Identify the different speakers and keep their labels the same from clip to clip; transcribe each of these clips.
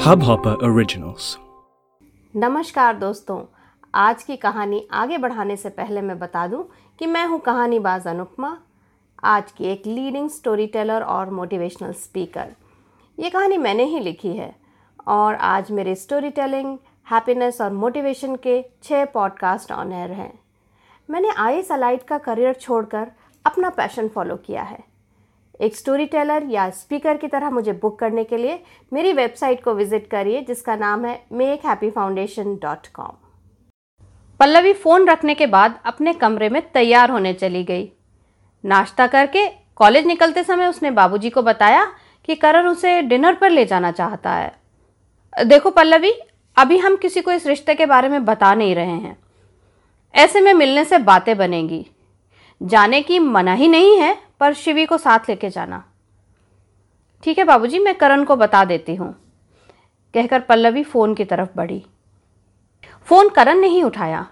Speaker 1: Hubhopper Originals.
Speaker 2: नमस्कार दोस्तों, आज की कहानी आगे बढ़ाने से पहले मैं बता दूँ कि मैं हूँ कहानीबाज अनुपमा, आज की एक लीडिंग स्टोरी टेलर और मोटिवेशनल स्पीकर ये कहानी मैंने ही लिखी है और आज मेरे स्टोरी टेलिंग हैप्पीनेस और मोटिवेशन के छः पॉडकास्ट ऑन एयर हैं। मैंने आई एस का करियर छोड़कर अपना पैशन फॉलो किया है। एक स्टोरी टेलर या स्पीकर की तरह मुझे बुक करने के लिए मेरी वेबसाइट को विज़िट करिए, जिसका नाम है make happy foundation dot com Pallavi phone रखने के बाद अपने कमरे में तैयार होने चली गई। नाश्ता करके कॉलेज निकलते समय उसने बाबूजी को बताया कि करण उसे डिनर पर ले जाना चाहता है। देखो पल्लवी, अभी हम किसी को इस रिश्ते के बारे में बता नहीं रहे हैं। ऐसे में मिलने से बातें बनेंगी। जाने की मना ही नहीं है पर शिवी को साथ लेके जाना। ठीक है बाबूजी, मैं करण को बता देती हूँ। कहकर पल्लवी फ़ोन की तरफ़ बढ़ी। फ़ोन करण ने ही उठाया।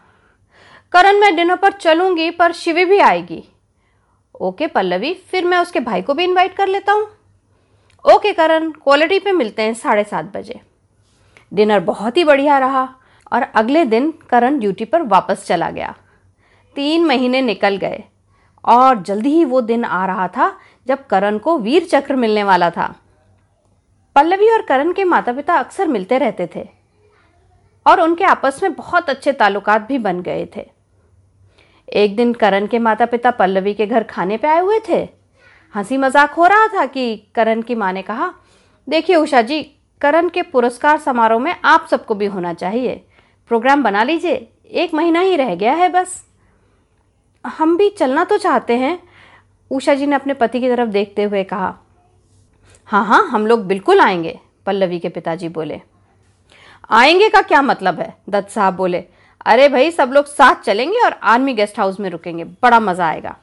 Speaker 2: करण, मैं डिनर पर चलूँगी, पर शिवी भी आएगी। ओके पल्लवी, फिर मैं उसके भाई को भी इनवाइट कर लेता हूँ। ओके करण क्वालिटी पे मिलते हैं साढ़े सात बजे। डिनर बहुत ही बढ़िया रहा और अगले दिन करण ड्यूटी पर वापस चला गया। तीन महीने निकल गए। और जल्दी ही वो दिन आ रहा था जब करण को वीर चक्र मिलने वाला था। पल्लवी और करण के माता पिता अक्सर मिलते रहते थे और उनके आपस में बहुत अच्छे ताल्लुकात भी बन गए थे। एक दिन करण के माता पिता पल्लवी के घर खाने पे आए हुए थे। हँसी मज़ाक हो रहा था कि करण की माँ ने कहा, देखिए उषा जी, करण के पुरस्कार समारोह में आप सबको भी होना चाहिए। प्रोग्राम बना लीजिए, एक महीना ही रह गया है बस। हम भी चलना तो चाहते हैं, उषा जी ने अपने पति की तरफ़ देखते हुए कहा। हाँ हाँ हम लोग बिल्कुल आएँगे, पल्लवी के पिताजी बोले। आएँगे का क्या मतलब है? दत्त साहब बोले। अरे भाई, सब लोग साथ चलेंगे और आर्मी गेस्ट हाउस में रुकेंगे, बड़ा मज़ा आएगा।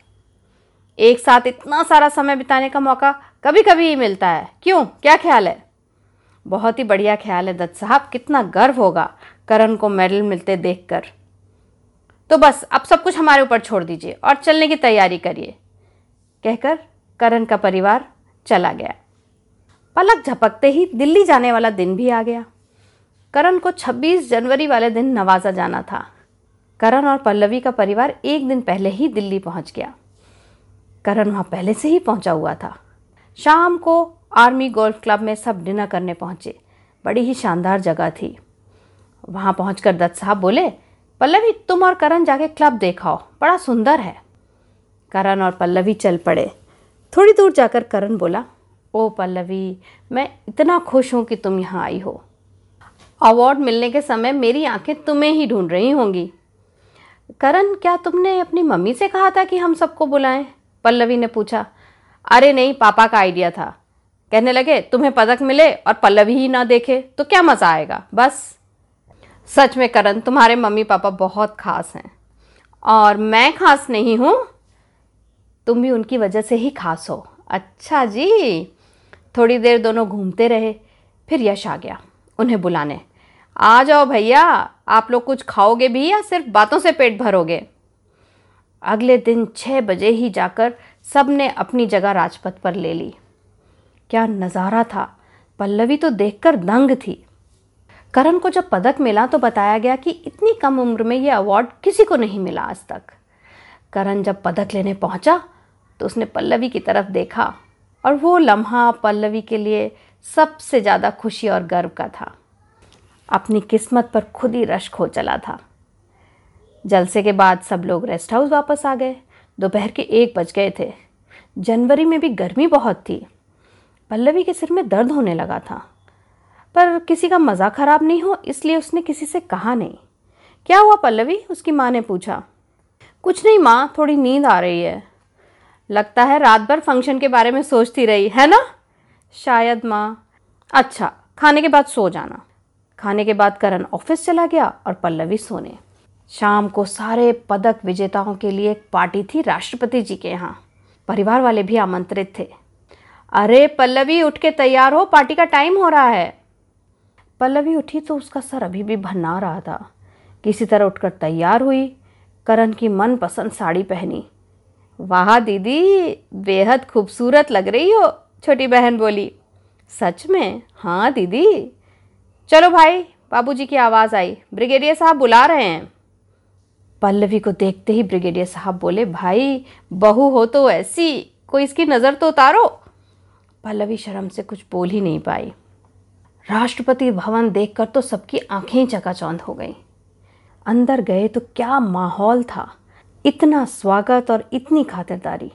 Speaker 2: एक साथ इतना सारा समय बिताने का मौका कभी कभी ही मिलता है। क्यों? क्या ख्याल है? बहुत ही बढ़िया ख्याल है दत्त साहब, कितना गर्व होगा करण को मेडल मिलते देखकर। तो बस, अब सब कुछ हमारे ऊपर छोड़ दीजिए और चलने की तैयारी करिए। कहकर करण का परिवार चला गया। पलक झपकते ही दिल्ली जाने वाला दिन भी आ गया। करण को 26 जनवरी वाले दिन नवाजा जाना था। करण और पल्लवी का परिवार एक दिन पहले ही दिल्ली पहुँच गया। करण वहाँ पहले से ही पहुँचा हुआ था। शाम को आर्मी गोल्फ क्लब में सब डिनर करने पहुँचे। बड़ी ही शानदार जगह थी। वहाँ पहुंचकर दत्त साहब बोले पल्लवी, तुम और करण जाके क्लब देखाओ। बड़ा सुंदर है। करण और पल्लवी चल पड़े। थोड़ी दूर जाकर करण बोला, ओ पल्लवी, मैं इतना खुश हूँ कि तुम यहाँ आई हो। अवार्ड मिलने के समय मेरी आँखें तुम्हें ही ढूंढ रही होंगी। करण, क्या तुमने अपनी मम्मी से कहा था कि हम सबको बुलाएँ? पल्लवी ने पूछा। अरे नहीं, पापा का आइडिया था। कहने लगे, तुम्हें पदक मिले और पल्लवी ही ना देखे तो क्या मज़ा आएगा? बस। सच में करण, तुम्हारे मम्मी पापा बहुत खास हैं। और मैं खास नहीं हूँ, तुम भी उनकी वजह से ही खास हो। अच्छा जी, थोड़ी देर दोनों घूमते रहे, फिर यश आ गया उन्हें बुलाने। आ जाओ भैया, आप लोग कुछ खाओगे भी या सिर्फ़ बातों से पेट भरोगे? अगले दिन छः बजे ही जाकर सबने अपनी जगह राजपथ पर ले ली। क्या नज़ारा था। पल्लवी तो देखकर दंग थी। करण को जब पदक मिला तो बताया गया कि इतनी कम उम्र में ये अवार्ड किसी को नहीं मिला आज तक। करण जब पदक लेने पहुँचा तो उसने पल्लवी की तरफ़ देखा और वो लम्हा पल्लवी के लिए सबसे ज़्यादा खुशी और गर्व का था। अपनी किस्मत पर खुद ही रश्क हो चला था। जलसे के बाद सब लोग रेस्ट हाउस वापस आ गए। दोपहर के एक बज गए थे। जनवरी में भी गर्मी बहुत थी। पल्लवी के सिर में दर्द होने लगा था। पर किसी का मज़ा ख़राब नहीं हो, इसलिए उसने किसी से कहा नहीं। क्या हुआ पल्लवी? उसकी माँ ने पूछा। कुछ नहीं माँ, थोड़ी नींद आ रही है। लगता है रात भर फ़ंक्शन के बारे में सोचती रही, है ना? शायद माँ। अच्छा खाने के बाद सो जाना। खाने के बाद करण ऑफ़िस चला गया और पल्लवी सोने। शाम को सारे पदक विजेताओं के लिए एक पार्टी थी राष्ट्रपति जी के यहाँ। परिवार वाले भी आमंत्रित थे। अरे पल्लवी, उठ के तैयार हो, पार्टी का टाइम हो रहा है। पल्लवी उठी तो उसका सर अभी भी भन्ना रहा था। किसी तरह उठकर तैयार हुई, करण की मनपसंद साड़ी पहनी। वाह, दीदी, बेहद खूबसूरत लग रही हो, छोटी बहन बोली। सच में? हाँ दीदी। चलो भाई, बाबूजी की आवाज़ आई। ब्रिगेडियर साहब बुला रहे हैं। पल्लवी को देखते ही ब्रिगेडियर साहब बोले, भाई, बहू हो तो ऐसी, कोई इसकी नज़र तो उतारो। पल्लवी शर्म से कुछ बोल ही नहीं पाई। राष्ट्रपति भवन देखकर तो सबकी आँखें चकाचौंध हो गईं। अंदर गए तो क्या माहौल था? इतना स्वागत और इतनी खातिरदारी।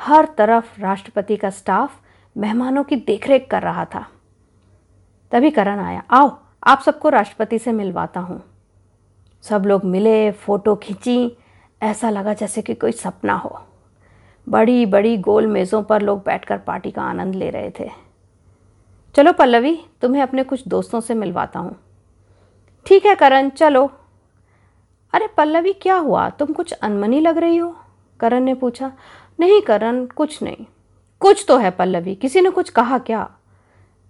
Speaker 2: हर तरफ़ राष्ट्रपति का स्टाफ मेहमानों की देखरेख कर रहा था। तभी करण आया, आओ, आप सबको राष्ट्रपति से मिलवाता हूँ। सब लोग मिले, फ़ोटो खींची। ऐसा लगा जैसे कि कोई सपना हो। बड़ी बड़ी गोल मेज़ों पर लोग बैठकर पार्टी का आनंद ले रहे थे। चलो पल्लवी, तुम्हें अपने कुछ दोस्तों से मिलवाता हूँ। ठीक है करण, चलो। अरे पल्लवी, क्या हुआ? तुम कुछ अनमनी लग रही हो? करण ने पूछा। नहीं करण, कुछ नहीं। कुछ तो है पल्लवी, किसी ने कुछ कहा क्या?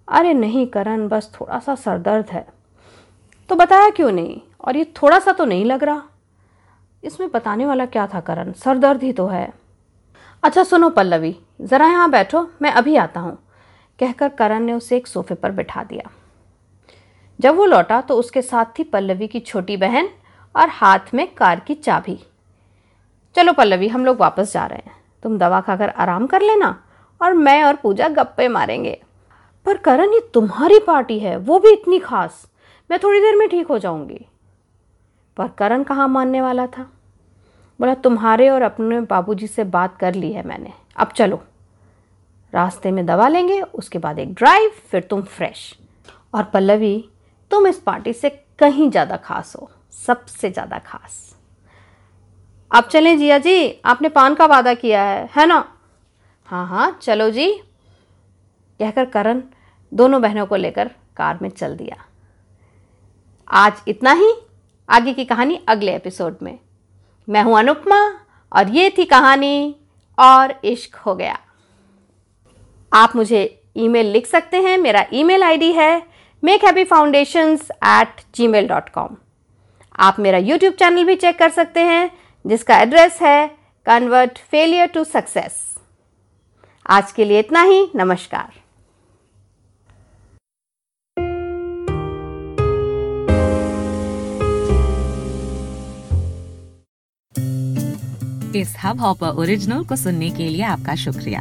Speaker 2: अरे नहीं करण, बस थोड़ा सा सरदर्द है। तो बताया क्यों नहीं? और ये थोड़ा सा तो नहीं लग रहा। इसमें बताने वाला क्या था करण? सरदर्द ही तो है। अच्छा सुनो पल्लवी, ज़रा यहाँ बैठो, मैं अभी आता हूँ। कहकर करण ने उसे एक सोफे पर बिठा दिया। जब वो लौटा तो उसके साथ थी पल्लवी की छोटी बहन और हाथ में कार की चाबी। चलो पल्लवी, हम लोग वापस जा रहे हैं। तुम दवा खाकर आराम कर लेना और मैं और पूजा गप्पे मारेंगे। पर करण, ये तुम्हारी पार्टी है, वो भी इतनी खास। मैं थोड़ी देर में ठीक हो जाऊँगी। पर करण कहाँ मानने वाला था? बोला, तुम्हारे और अपने बाबूजी से बात कर ली है मैंने। अब चलो। रास्ते में दवा लेंगे, उसके बाद एक ड्राइव, फिर तुम फ्रेश। और पल्लवी, तुम इस पार्टी से कहीं ज़्यादा खास हो, सबसे ज़्यादा खास। आप चलें जिया जी, आपने पान का वादा किया है है ना? हाँ हाँ चलो जी। कहकर करण दोनों बहनों को लेकर कार में चल दिया। आज इतना ही, आगे की कहानी अगले एपिसोड में। मैं हूँ अनुपमा, और ये थी कहानी, और इश्क हो गया। आप मुझे ईमेल लिख सकते हैं। मेरा ईमेल आईडी है make happy foundation at Gmail dot com आप मेरा यूट्यूब चैनल भी चेक कर सकते हैं, जिसका एड्रेस है कन्वर्ट फेलियर टू सक्सेस आज के लिए इतना ही। नमस्कार।
Speaker 1: इस हब हॉपर ओरिजिनल को सुनने के लिए आपका शुक्रिया।